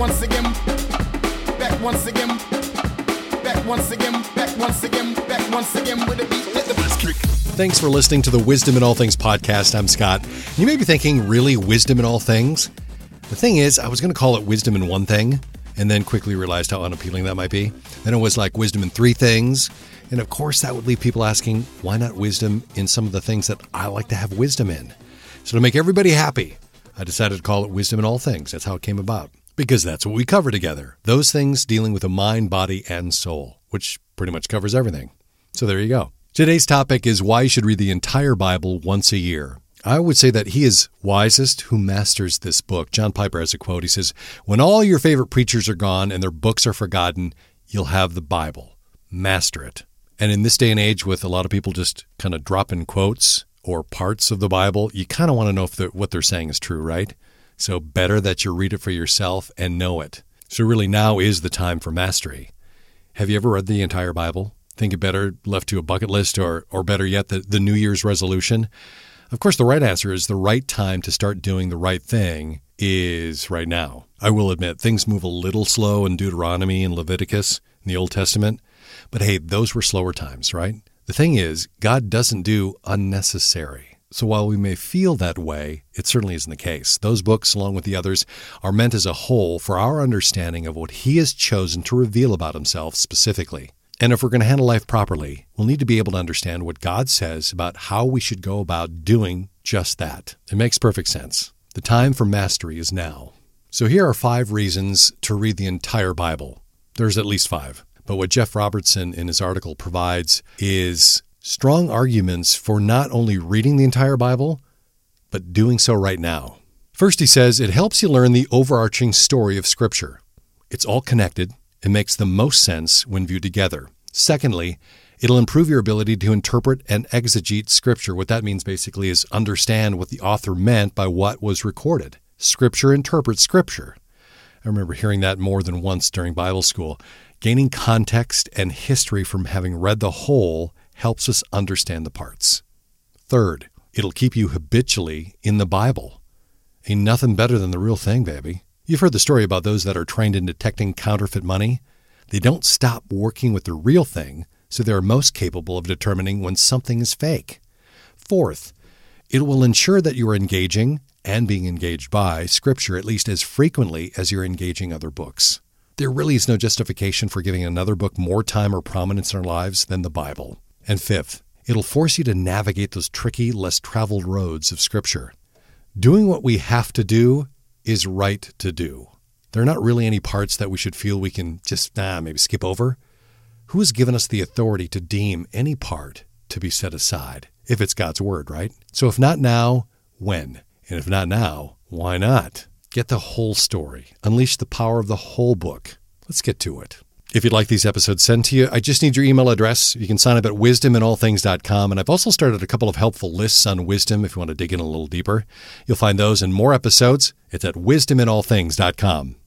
once again, back once again, back once again, back once again, back once again with a beat. Let the kick. Thanks for listening to the Wisdom in All Things podcast. I'm Scott. You may be thinking, really, wisdom in all things? The thing is, I was going to call it wisdom in one thing, and then quickly realized how unappealing that might be. Then it was like wisdom in three things. And of course, that would leave people asking, why not wisdom in some of the things that I like to have wisdom in? So, to make everybody happy, I decided to call it wisdom in all things. That's how it came about. Because that's what we cover together. Those things dealing with the mind, body, and soul, which pretty much covers everything. So, there you go. Today's topic is why you should read the entire Bible once a year. I would say that he is wisest who masters this book. John Piper has a quote. He says, When all your favorite preachers are gone and their books are forgotten, you'll have the Bible. Master it. And in this day and age, with a lot of people just kind of dropping quotes or parts of the Bible, you kind of want to know if what they're saying is true, right? So, better that you read it for yourself and know it. So, really, now is the time for mastery. Have you ever read the entire Bible? think it better left to a bucket list or, or better yet, the, the New Year's resolution? Of course, the right answer is the right time to start doing the right thing is right now. I will admit, things move a little slow in Deuteronomy and Leviticus in the Old Testament, but hey, those were slower times, right? The thing is, God doesn't do unnecessary. So while we may feel that way, it certainly isn't the case. Those books, along with the others, are meant as a whole for our understanding of what He has chosen to reveal about Himself specifically. And if we're going to handle life properly, we'll need to be able to understand what God says about how we should go about doing just that. It makes perfect sense. The time for mastery is now. So here are five reasons to read the entire Bible. There's at least five. But what Jeff Robertson in his article provides is strong arguments for not only reading the entire Bible, but doing so right now. First, he says it helps you learn the overarching story of Scripture. It's all connected, it makes the most sense when viewed together. Secondly, it'll improve your ability to interpret and exegete Scripture. What that means basically is understand what the author meant by what was recorded. Scripture interprets Scripture. I remember hearing that more than once during Bible school. Gaining context and history from having read the whole helps us understand the parts. Third, it'll keep you habitually in the Bible. Ain't nothing better than the real thing, baby. You've heard the story about those that are trained in detecting counterfeit money. They don't stop working with the real thing, so they're most capable of determining when something is fake. Fourth, it will ensure that you are engaging and being engaged by Scripture at least as frequently as you're engaging other books. There really is no justification for giving another book more time or prominence in our lives than the Bible. And fifth, it'll force you to navigate those tricky, less traveled roads of Scripture. Doing what we have to do is right to do. There are not really any parts that we should feel we can just, ah, maybe skip over. Who has given us the authority to deem any part to be set aside? If it's God's word, right? So if not now, when? And if not now, why not? Get the whole story. Unleash the power of the whole book. Let's get to it. If you'd like these episodes sent to you, I just need your email address. You can sign up at wisdominallthings.com. And I've also started a couple of helpful lists on wisdom if you want to dig in a little deeper. You'll find those and more episodes. It's at wisdominallthings.com.